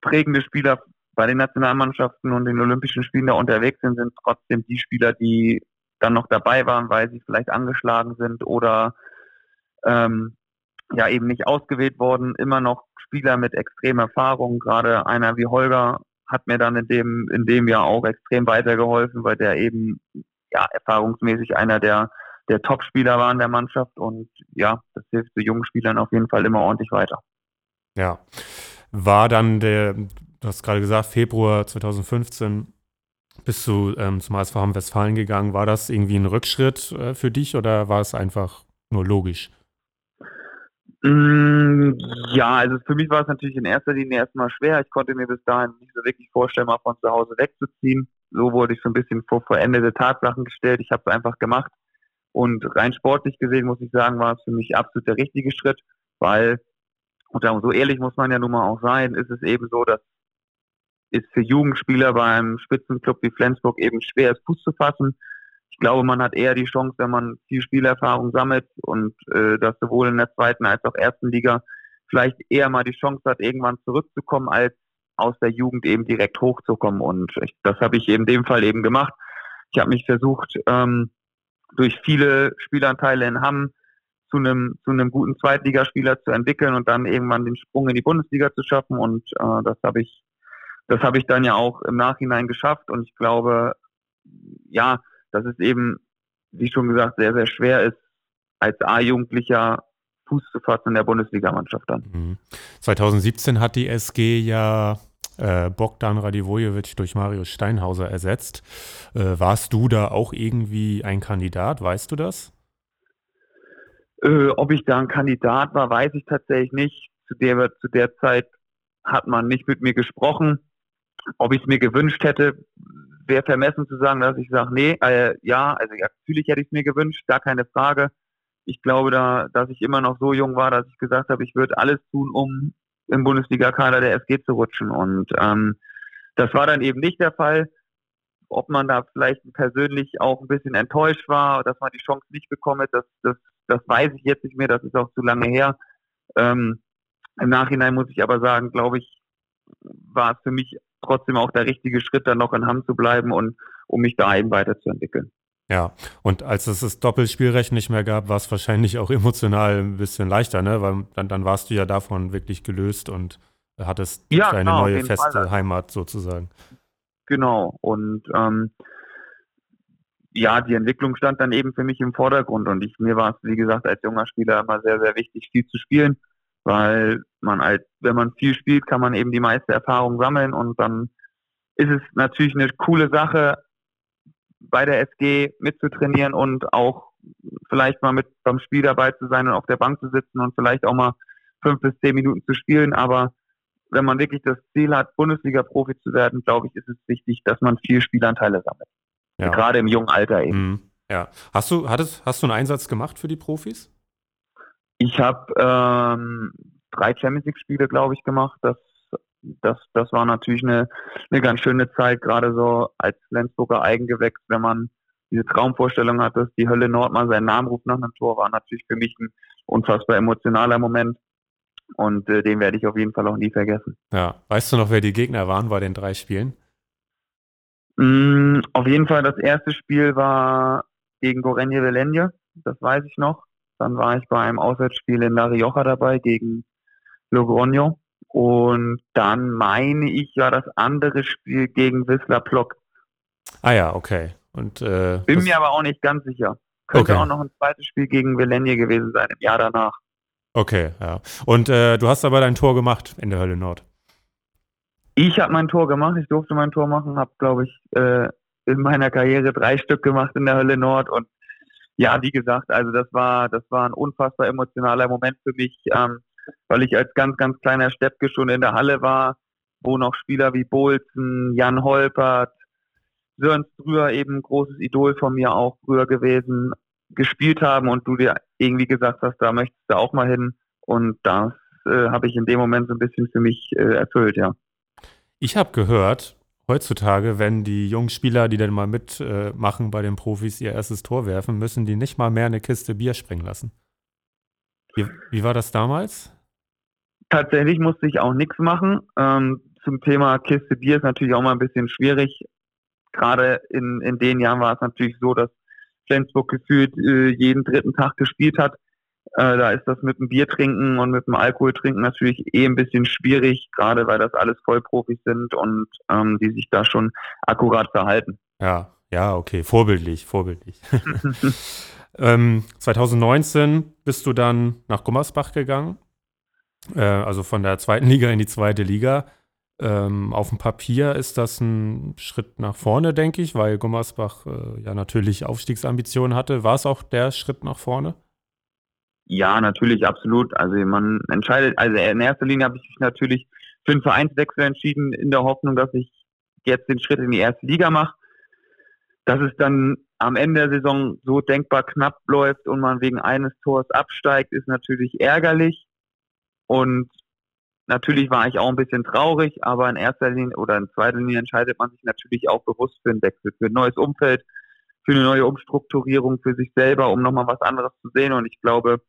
prägende Spieler bei den Nationalmannschaften und den Olympischen Spielen da unterwegs sind, sind trotzdem die Spieler, die dann noch dabei waren, weil sie vielleicht angeschlagen sind oder ähm, ja eben nicht ausgewählt worden, immer noch Spieler mit extremer Erfahrung. Gerade einer wie Holger hat mir dann in dem, in dem Jahr auch extrem weitergeholfen, weil der eben ja, erfahrungsmäßig einer der, der Top-Spieler war in der Mannschaft und ja, das hilft so jungen Spielern auf jeden Fall immer ordentlich weiter. Ja. War dann der, du hast gerade gesagt, Februar 2015 bist du ähm, zum HSV Westfalen gegangen. War das irgendwie ein Rückschritt äh, für dich oder war es einfach nur logisch? Mm, ja, also für mich war es natürlich in erster Linie erstmal schwer. Ich konnte mir bis dahin nicht so wirklich vorstellen, mal von zu Hause wegzuziehen so wurde ich so ein bisschen vor vollendete Tatsachen gestellt. Ich habe es einfach gemacht. Und rein sportlich gesehen muss ich sagen, war es für mich absolut der richtige Schritt, weil, und so ehrlich muss man ja nun mal auch sein, ist es eben so, dass es für Jugendspieler beim Spitzenclub wie Flensburg eben schwer ist, Fuß zu fassen. Ich glaube, man hat eher die Chance, wenn man viel Spielerfahrung sammelt und äh, das sowohl in der zweiten als auch ersten Liga vielleicht eher mal die Chance hat, irgendwann zurückzukommen, als aus der Jugend eben direkt hochzukommen. Und ich, das habe ich in dem Fall eben gemacht. Ich habe mich versucht, ähm, durch viele Spielanteile in Hamm zu einem zu einem guten Zweitligaspieler zu entwickeln und dann irgendwann den Sprung in die Bundesliga zu schaffen. Und äh, das habe ich das habe ich dann ja auch im Nachhinein geschafft. Und ich glaube, ja, dass es eben, wie schon gesagt, sehr, sehr schwer ist, als A-Jugendlicher Fuß zu fassen in der Bundesligamannschaft dann. 2017 mhm. hat die SG ja äh, Bogdan Radivojevic durch Marius Steinhauser ersetzt. Äh, warst du da auch irgendwie ein Kandidat? Weißt du das? Äh, ob ich da ein Kandidat war, weiß ich tatsächlich nicht. Zu der, zu der Zeit hat man nicht mit mir gesprochen. Ob ich es mir gewünscht hätte, wäre vermessen zu sagen, dass ich sage, nee, äh, ja, also ja, natürlich hätte ich es mir gewünscht, gar keine Frage. Ich glaube da, dass ich immer noch so jung war, dass ich gesagt habe, ich würde alles tun, um im Bundesliga-Kader der SG zu rutschen. Und ähm, das war dann eben nicht der Fall. Ob man da vielleicht persönlich auch ein bisschen enttäuscht war, dass man die Chance nicht bekommen das, das, das weiß ich jetzt nicht mehr, das ist auch zu lange her. Ähm, Im Nachhinein muss ich aber sagen, glaube ich, war es für mich trotzdem auch der richtige Schritt, dann noch in Hamm zu bleiben und um mich da eben weiterzuentwickeln. Ja, und als es das Doppelspielrecht nicht mehr gab, war es wahrscheinlich auch emotional ein bisschen leichter, ne? Weil dann, dann warst du ja davon wirklich gelöst und hattest ja, deine genau, neue feste Fall. Heimat sozusagen. Genau, und ähm, ja, die Entwicklung stand dann eben für mich im Vordergrund und ich, mir war es, wie gesagt, als junger Spieler immer sehr, sehr wichtig, viel zu spielen, weil man halt, wenn man viel spielt, kann man eben die meiste Erfahrung sammeln und dann ist es natürlich eine coole Sache, bei der SG mitzutrainieren und auch vielleicht mal mit beim Spiel dabei zu sein und auf der Bank zu sitzen und vielleicht auch mal fünf bis zehn Minuten zu spielen. Aber wenn man wirklich das Ziel hat, Bundesliga-Profi zu werden, glaube ich, ist es wichtig, dass man viel Spielanteile sammelt. Ja. Gerade im jungen Alter eben. Mhm. Ja. Hast du, hattest, hast du einen Einsatz gemacht für die Profis? Ich habe ähm, drei Champions League-Spiele, glaube ich, gemacht. Das, das, das war natürlich eine, eine ganz schöne Zeit, gerade so als Flensburger Eigengewächs, wenn man diese Traumvorstellung hat, dass die Hölle Nord mal seinen Namen ruft nach einem Tor, war natürlich für mich ein unfassbar emotionaler Moment. Und äh, den werde ich auf jeden Fall auch nie vergessen. Ja, weißt du noch, wer die Gegner waren bei den drei Spielen? Mm, auf jeden Fall das erste Spiel war gegen Gorenje Velenje, das weiß ich noch. Dann war ich bei einem Auswärtsspiel in La Rioja dabei gegen Logroño. Und dann meine ich ja das andere Spiel gegen Wisla Plock. Ah ja, okay. Und, äh, Bin mir aber auch nicht ganz sicher. Könnte okay. auch noch ein zweites Spiel gegen Velenje gewesen sein, im Jahr danach. Okay, ja. Und äh, du hast aber dein Tor gemacht in der Hölle Nord. Ich habe mein Tor gemacht, ich durfte mein Tor machen, habe, glaube ich, äh, in meiner Karriere drei Stück gemacht in der Hölle Nord und ja, wie gesagt, also das war, das war ein unfassbar emotionaler Moment für mich, ähm, weil ich als ganz, ganz kleiner Steppke schon in der Halle war, wo noch Spieler wie Bolzen, Jan Holpert, Sören Strüher eben großes Idol von mir auch früher gewesen, gespielt haben und du dir irgendwie gesagt hast, da möchtest du auch mal hin. Und das äh, habe ich in dem Moment so ein bisschen für mich äh, erfüllt, ja. Ich habe gehört, heutzutage, wenn die jungen Spieler, die dann mal mitmachen äh, bei den Profis, ihr erstes Tor werfen, müssen die nicht mal mehr eine Kiste Bier springen lassen. Wie, wie war das damals? Tatsächlich musste ich auch nichts machen. Ähm, zum Thema Kiste Bier ist natürlich auch mal ein bisschen schwierig. Gerade in, in den Jahren war es natürlich so, dass Flensburg gefühlt äh, jeden dritten Tag gespielt hat. Äh, da ist das mit dem Bier trinken und mit dem Alkohol trinken natürlich eh ein bisschen schwierig, gerade weil das alles Vollprofis sind und ähm, die sich da schon akkurat verhalten. Ja, ja, okay, vorbildlich, vorbildlich. ähm, 2019 bist du dann nach Gummersbach gegangen, äh, also von der zweiten Liga in die zweite Liga. Ähm, auf dem Papier ist das ein Schritt nach vorne, denke ich, weil Gummersbach äh, ja natürlich Aufstiegsambitionen hatte. War es auch der Schritt nach vorne? Ja, natürlich, absolut. Also man entscheidet, also in erster Linie habe ich mich natürlich für einen Vereinswechsel entschieden, in der Hoffnung, dass ich jetzt den Schritt in die erste Liga mache. Dass es dann am Ende der Saison so denkbar knapp läuft und man wegen eines Tors absteigt, ist natürlich ärgerlich. Und natürlich war ich auch ein bisschen traurig, aber in erster Linie oder in zweiter Linie entscheidet man sich natürlich auch bewusst für einen Wechsel, für ein neues Umfeld, für eine neue Umstrukturierung für sich selber, um nochmal was anderes zu sehen. Und ich glaube,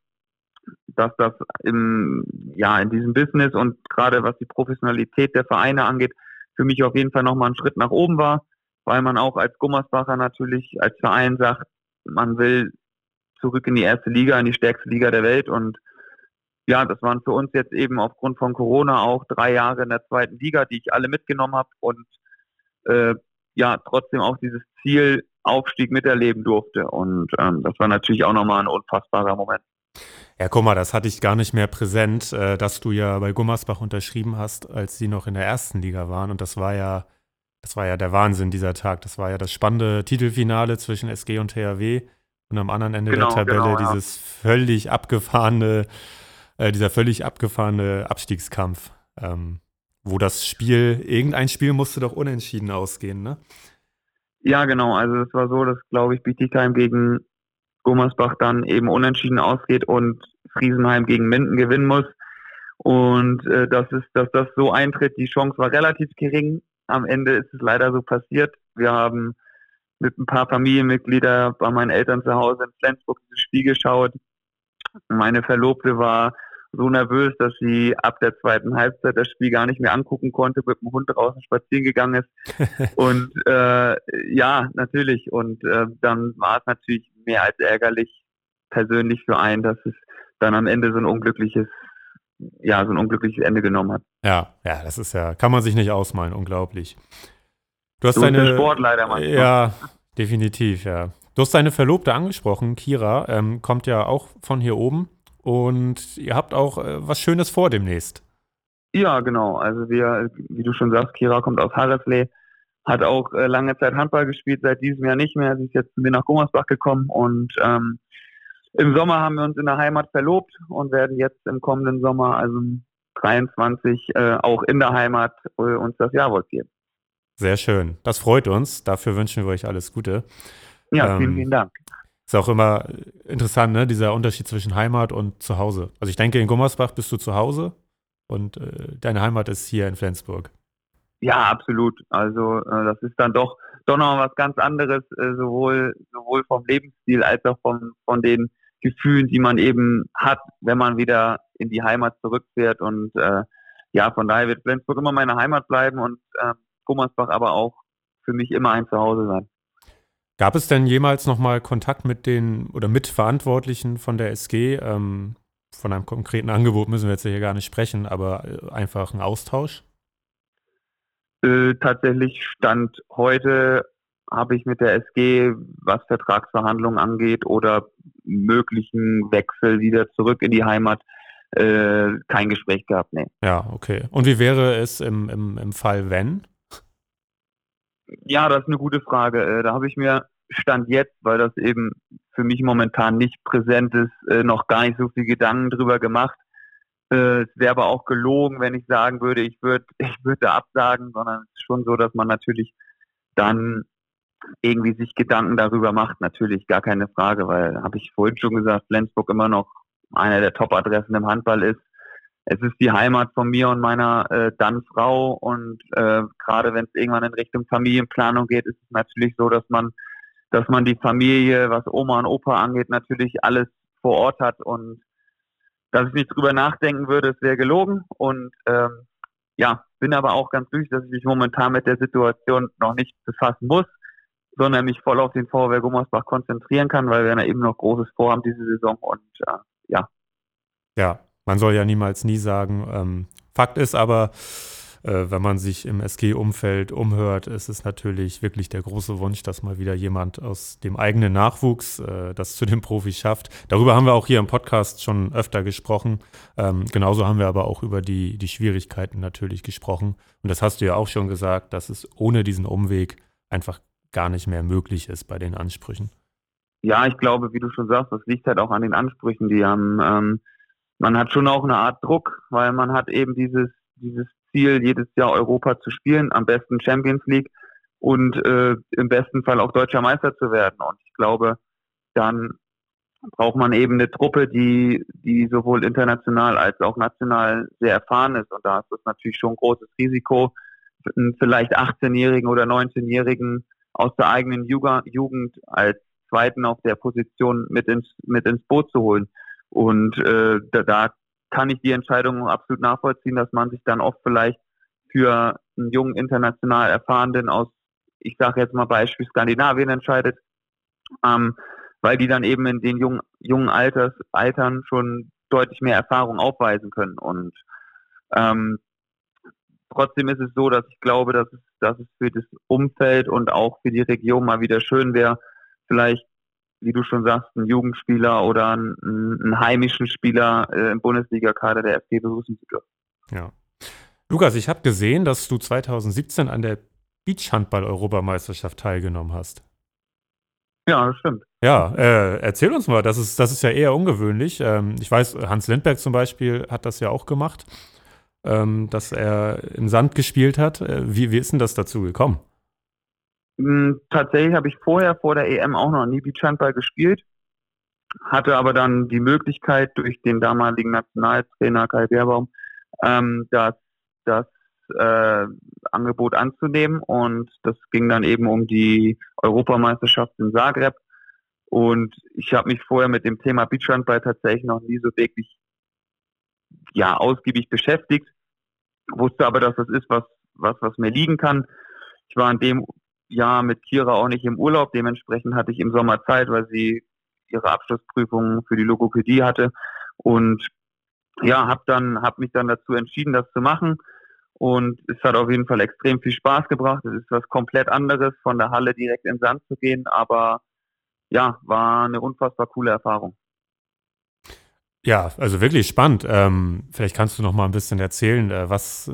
dass das im, ja, in diesem Business und gerade was die Professionalität der Vereine angeht, für mich auf jeden Fall nochmal ein Schritt nach oben war, weil man auch als Gummersbacher natürlich als Verein sagt, man will zurück in die erste Liga, in die stärkste Liga der Welt und ja, das waren für uns jetzt eben aufgrund von Corona auch drei Jahre in der zweiten Liga, die ich alle mitgenommen habe und äh, ja, trotzdem auch dieses Ziel Aufstieg miterleben durfte. Und ähm, das war natürlich auch nochmal ein unfassbarer Moment. Ja, guck mal, das hatte ich gar nicht mehr präsent, äh, dass du ja bei Gummersbach unterschrieben hast, als sie noch in der ersten Liga waren. Und das war ja, das war ja der Wahnsinn dieser Tag. Das war ja das spannende Titelfinale zwischen SG und THW. Und am anderen Ende genau, der Tabelle genau, ja. dieses völlig abgefahrene, äh, dieser völlig abgefahrene Abstiegskampf, ähm, wo das Spiel, irgendein Spiel musste doch unentschieden ausgehen, ne? Ja, genau. Also es war so, dass, glaube ich, Bietigheim gegen Gummersbach dann eben unentschieden ausgeht und Friesenheim gegen Minden gewinnen muss. Und äh, das ist, dass das so eintritt, die Chance war relativ gering. Am Ende ist es leider so passiert. Wir haben mit ein paar Familienmitgliedern bei meinen Eltern zu Hause in Flensburg dieses Spiel geschaut. Meine Verlobte war so nervös, dass sie ab der zweiten Halbzeit das Spiel gar nicht mehr angucken konnte, mit dem Hund draußen spazieren gegangen ist. und äh, ja, natürlich. Und äh, dann war es natürlich mehr als ärgerlich persönlich für einen, dass es dann am Ende so ein unglückliches, ja, so ein unglückliches Ende genommen hat. Ja, ja, das ist ja, kann man sich nicht ausmalen, unglaublich. Du hast so deine, Sport leider manchmal. Ja, definitiv, ja. Du hast deine Verlobte angesprochen, Kira, ähm, kommt ja auch von hier oben und ihr habt auch äh, was Schönes vor demnächst. Ja, genau. Also wir, wie du schon sagst, Kira kommt aus Harresley, hat auch äh, lange Zeit Handball gespielt, seit diesem Jahr nicht mehr. Sie ist jetzt zu mir nach Gummersbach gekommen und ähm, im Sommer haben wir uns in der Heimat verlobt und werden jetzt im kommenden Sommer, also 23, äh, auch in der Heimat äh, uns das Jawort geben. Sehr schön. Das freut uns. Dafür wünschen wir euch alles Gute. Ja, vielen, ähm, vielen Dank. Ist auch immer interessant, ne, dieser Unterschied zwischen Heimat und Zuhause. Also ich denke, in Gummersbach bist du zu Hause und äh, deine Heimat ist hier in Flensburg. Ja, absolut. Also äh, das ist dann doch, doch noch was ganz anderes, äh, sowohl, sowohl vom Lebensstil als auch vom, von den Gefühlen, die man eben hat, wenn man wieder in die Heimat zurückfährt. Und äh, ja, von daher wird Flensburg immer meine Heimat bleiben und äh, Gummersbach aber auch für mich immer ein Zuhause sein. Gab es denn jemals nochmal Kontakt mit den oder mit Verantwortlichen von der SG? Ähm, von einem konkreten Angebot müssen wir jetzt hier gar nicht sprechen, aber äh, einfach ein Austausch? Äh, tatsächlich stand heute habe ich mit der SG, was Vertragsverhandlungen angeht oder möglichen Wechsel wieder zurück in die Heimat, äh, kein Gespräch gehabt. Nee. Ja, okay. Und wie wäre es im, im, im Fall, wenn? Ja, das ist eine gute Frage. Äh, da habe ich mir Stand jetzt, weil das eben für mich momentan nicht präsent ist, äh, noch gar nicht so viel Gedanken drüber gemacht. Äh, es wäre aber auch gelogen, wenn ich sagen würde, ich würde ich würde absagen, sondern es ist schon so, dass man natürlich dann irgendwie sich Gedanken darüber macht, natürlich gar keine Frage, weil habe ich vorhin schon gesagt, Flensburg immer noch einer der Top-Adressen im Handball ist. Es ist die Heimat von mir und meiner äh, dann Frau und äh, gerade wenn es irgendwann in Richtung Familienplanung geht, ist es natürlich so, dass man, dass man die Familie, was Oma und Opa angeht, natürlich alles vor Ort hat und dass ich nicht drüber nachdenken würde, es wäre gelogen und ähm, ja, bin aber auch ganz glücklich, dass ich mich momentan mit der Situation noch nicht befassen muss, sondern mich voll auf den VW Gummersbach konzentrieren kann, weil wir ja eben noch Großes vorhaben diese Saison und äh, ja. Ja, man soll ja niemals nie sagen. Ähm, Fakt ist aber, wenn man sich im SG-Umfeld umhört, ist es natürlich wirklich der große Wunsch, dass mal wieder jemand aus dem eigenen Nachwuchs äh, das zu den Profis schafft. Darüber haben wir auch hier im Podcast schon öfter gesprochen. Ähm, genauso haben wir aber auch über die, die Schwierigkeiten natürlich gesprochen. Und das hast du ja auch schon gesagt, dass es ohne diesen Umweg einfach gar nicht mehr möglich ist bei den Ansprüchen. Ja, ich glaube, wie du schon sagst, das liegt halt auch an den Ansprüchen, die haben. Ähm, man hat schon auch eine Art Druck, weil man hat eben dieses, dieses Ziel, jedes Jahr Europa zu spielen, am besten Champions League und äh, im besten Fall auch deutscher Meister zu werden. Und ich glaube, dann braucht man eben eine Truppe, die, die sowohl international als auch national sehr erfahren ist. Und da ist das natürlich schon ein großes Risiko, einen vielleicht 18-Jährigen oder 19-Jährigen aus der eigenen Jugend als Zweiten auf der Position mit ins, mit ins Boot zu holen. Und äh, da, da kann ich die Entscheidung absolut nachvollziehen, dass man sich dann oft vielleicht für einen jungen international erfahrenen aus, ich sage jetzt mal Beispiel Skandinavien entscheidet, ähm, weil die dann eben in den jungen, jungen Alters, Altern schon deutlich mehr Erfahrung aufweisen können. Und ähm, trotzdem ist es so, dass ich glaube, dass es, dass es für das Umfeld und auch für die Region mal wieder schön wäre, vielleicht wie du schon sagst, einen Jugendspieler oder einen, einen heimischen Spieler äh, im Bundesliga-Kader der FG begrüßen zu dürfen. Ja. Lukas, ich habe gesehen, dass du 2017 an der Beachhandball-Europameisterschaft teilgenommen hast. Ja, das stimmt. Ja, äh, erzähl uns mal, das ist, das ist ja eher ungewöhnlich. Ähm, ich weiß, Hans Lindberg zum Beispiel hat das ja auch gemacht, ähm, dass er im Sand gespielt hat. Äh, wie, wie ist denn das dazu gekommen? Hm, tatsächlich habe ich vorher vor der EM auch noch nie Beachhandball gespielt, hatte aber dann die Möglichkeit durch den damaligen Nationaltrainer Kai Beerbaum ähm, das, das äh, Angebot anzunehmen und das ging dann eben um die Europameisterschaft in Zagreb und ich habe mich vorher mit dem Thema Beachhandball tatsächlich noch nie so wirklich ja ausgiebig beschäftigt, wusste aber, dass das ist, was, was, was mir liegen kann. Ich war in dem Jahr mit Kira auch nicht im Urlaub, dementsprechend hatte ich im Sommer Zeit, weil sie ihre Abschlussprüfung für die Logopädie hatte und ja, habe dann habe mich dann dazu entschieden, das zu machen und es hat auf jeden Fall extrem viel Spaß gebracht. Es ist was komplett anderes, von der Halle direkt in Sand zu gehen, aber ja, war eine unfassbar coole Erfahrung. Ja, also wirklich spannend. Ähm, vielleicht kannst du noch mal ein bisschen erzählen, äh, was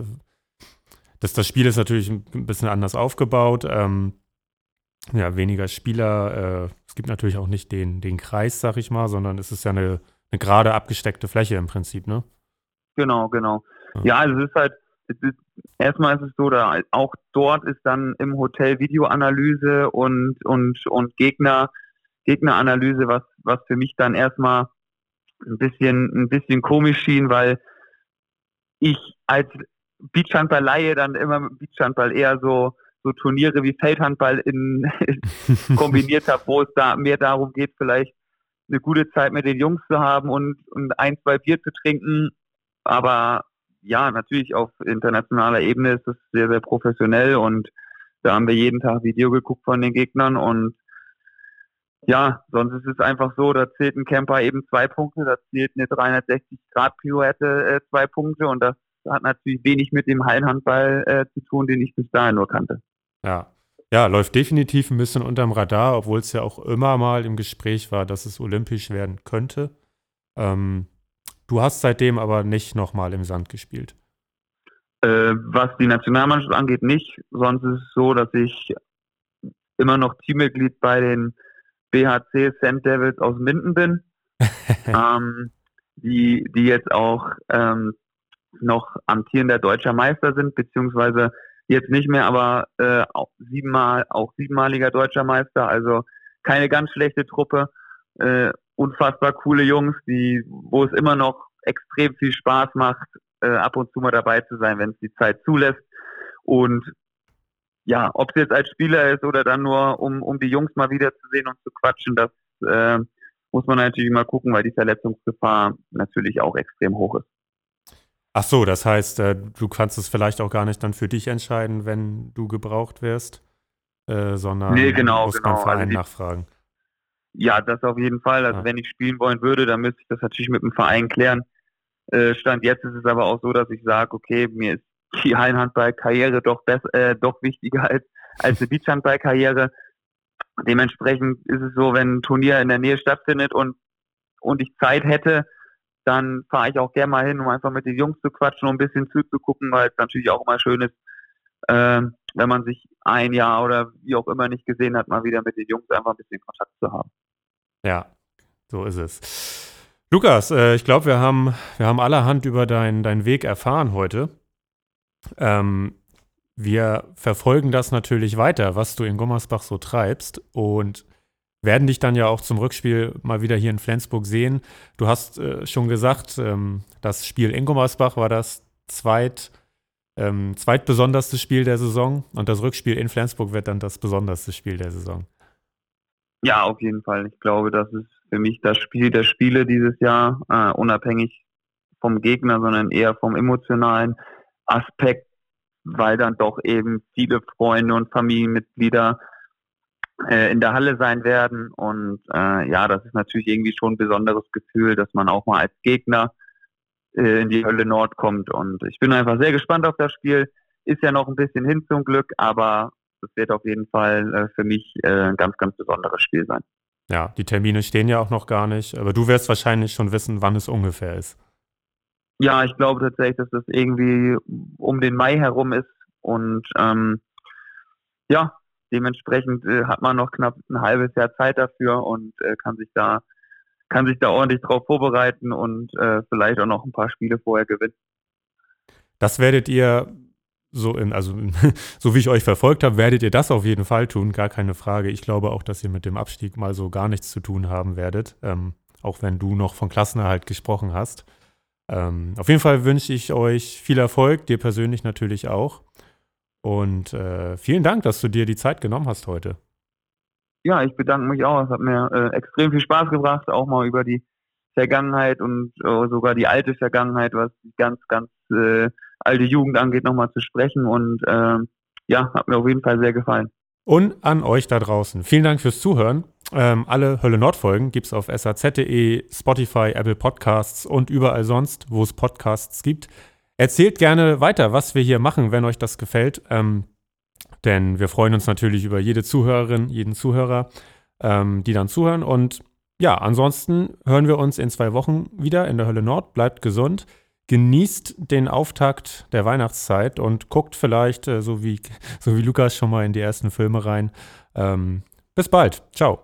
das, das Spiel ist natürlich ein bisschen anders aufgebaut. Ähm, ja, weniger Spieler. Äh, es gibt natürlich auch nicht den, den Kreis, sag ich mal, sondern es ist ja eine, eine gerade abgesteckte Fläche im Prinzip, ne? Genau, genau. Ja, ja also es ist halt, es ist, erstmal ist es so, da auch dort ist dann im Hotel Videoanalyse und, und, und Gegner, Gegneranalyse, was, was für mich dann erstmal ein bisschen, ein bisschen komisch schien, weil ich als Beachhandball-Laie dann immer Beachhandball eher so, so Turniere wie Feldhandball in, kombiniert habe, wo es da mehr darum geht, vielleicht eine gute Zeit mit den Jungs zu haben und, und ein, zwei Bier zu trinken. Aber ja, natürlich auf internationaler Ebene ist das sehr, sehr professionell und da haben wir jeden Tag Video geguckt von den Gegnern und ja, sonst ist es einfach so, da zählt ein Camper eben zwei Punkte, da zählt eine 360-Grad-Pirouette äh, zwei Punkte und das hat natürlich wenig mit dem Hallenhandball äh, zu tun, den ich bis dahin nur kannte. Ja. Ja, läuft definitiv ein bisschen unterm Radar, obwohl es ja auch immer mal im Gespräch war, dass es olympisch werden könnte. Ähm, du hast seitdem aber nicht nochmal im Sand gespielt. Äh, was die Nationalmannschaft angeht, nicht. Sonst ist es so, dass ich immer noch Teammitglied bei den BHC Sand Devils aus Minden bin, ähm, die, die jetzt auch ähm, noch amtierender deutscher Meister sind, beziehungsweise jetzt nicht mehr, aber äh, auch siebenmal, auch siebenmaliger deutscher Meister, also keine ganz schlechte Truppe, äh, unfassbar coole Jungs, die, wo es immer noch extrem viel Spaß macht, äh, ab und zu mal dabei zu sein, wenn es die Zeit zulässt. Und ja, ob es jetzt als Spieler ist oder dann nur, um, um die Jungs mal wieder zu sehen und zu quatschen, das äh, muss man natürlich mal gucken, weil die Verletzungsgefahr natürlich auch extrem hoch ist. Ach so, das heißt, äh, du kannst es vielleicht auch gar nicht dann für dich entscheiden, wenn du gebraucht wirst, äh, sondern nee, genau, muss genau. beim Verein also die, nachfragen. Ja, das auf jeden Fall. Also ja. wenn ich spielen wollen würde, dann müsste ich das natürlich mit dem Verein klären. Äh, Stand jetzt ist es aber auch so, dass ich sage, okay, mir ist die Hallenhandball-Karriere doch, äh, doch wichtiger als, als die Beachhandball-Karriere. Dementsprechend ist es so, wenn ein Turnier in der Nähe stattfindet und, und ich Zeit hätte, dann fahre ich auch gerne mal hin, um einfach mit den Jungs zu quatschen und ein bisschen zuzugucken, weil es natürlich auch immer schön ist, äh, wenn man sich ein Jahr oder wie auch immer nicht gesehen hat, mal wieder mit den Jungs einfach ein bisschen Kontakt zu haben. Ja, so ist es. Lukas, äh, ich glaube, wir haben, wir haben allerhand über deinen dein Weg erfahren heute. Ähm, wir verfolgen das natürlich weiter, was du in Gummersbach so treibst und werden dich dann ja auch zum Rückspiel mal wieder hier in Flensburg sehen. Du hast äh, schon gesagt, ähm, das Spiel in Gummersbach war das zweit, ähm, zweitbesonderste Spiel der Saison und das Rückspiel in Flensburg wird dann das besonderste Spiel der Saison. Ja, auf jeden Fall. Ich glaube, das ist für mich das Spiel der Spiele dieses Jahr, äh, unabhängig vom Gegner, sondern eher vom emotionalen Aspekt, weil dann doch eben viele Freunde und Familienmitglieder äh, in der Halle sein werden. Und äh, ja, das ist natürlich irgendwie schon ein besonderes Gefühl, dass man auch mal als Gegner äh, in die Hölle Nord kommt. Und ich bin einfach sehr gespannt auf das Spiel. Ist ja noch ein bisschen hin zum Glück, aber es wird auf jeden Fall äh, für mich äh, ein ganz, ganz besonderes Spiel sein. Ja, die Termine stehen ja auch noch gar nicht, aber du wirst wahrscheinlich schon wissen, wann es ungefähr ist. Ja, ich glaube tatsächlich, dass das irgendwie um den Mai herum ist und ähm, ja, dementsprechend äh, hat man noch knapp ein halbes Jahr Zeit dafür und äh, kann sich da kann sich da ordentlich drauf vorbereiten und äh, vielleicht auch noch ein paar Spiele vorher gewinnen. Das werdet ihr so in, also so wie ich euch verfolgt habe, werdet ihr das auf jeden Fall tun, gar keine Frage. Ich glaube auch, dass ihr mit dem Abstieg mal so gar nichts zu tun haben werdet, ähm, auch wenn du noch von Klassenerhalt gesprochen hast. Ähm, auf jeden Fall wünsche ich euch viel Erfolg, dir persönlich natürlich auch. Und äh, vielen Dank, dass du dir die Zeit genommen hast heute. Ja, ich bedanke mich auch. Es hat mir äh, extrem viel Spaß gebracht, auch mal über die Vergangenheit und äh, sogar die alte Vergangenheit, was die ganz, ganz äh, alte Jugend angeht, nochmal zu sprechen. Und äh, ja, hat mir auf jeden Fall sehr gefallen. Und an euch da draußen. Vielen Dank fürs Zuhören. Ähm, alle Hölle Nord-Folgen gibt es auf saz.de, Spotify, Apple Podcasts und überall sonst, wo es Podcasts gibt. Erzählt gerne weiter, was wir hier machen, wenn euch das gefällt. Ähm, denn wir freuen uns natürlich über jede Zuhörerin, jeden Zuhörer, ähm, die dann zuhören. Und ja, ansonsten hören wir uns in zwei Wochen wieder in der Hölle Nord. Bleibt gesund genießt den Auftakt der Weihnachtszeit und guckt vielleicht, äh, so, wie, so wie Lukas, schon mal in die ersten Filme rein. Ähm, bis bald. Ciao.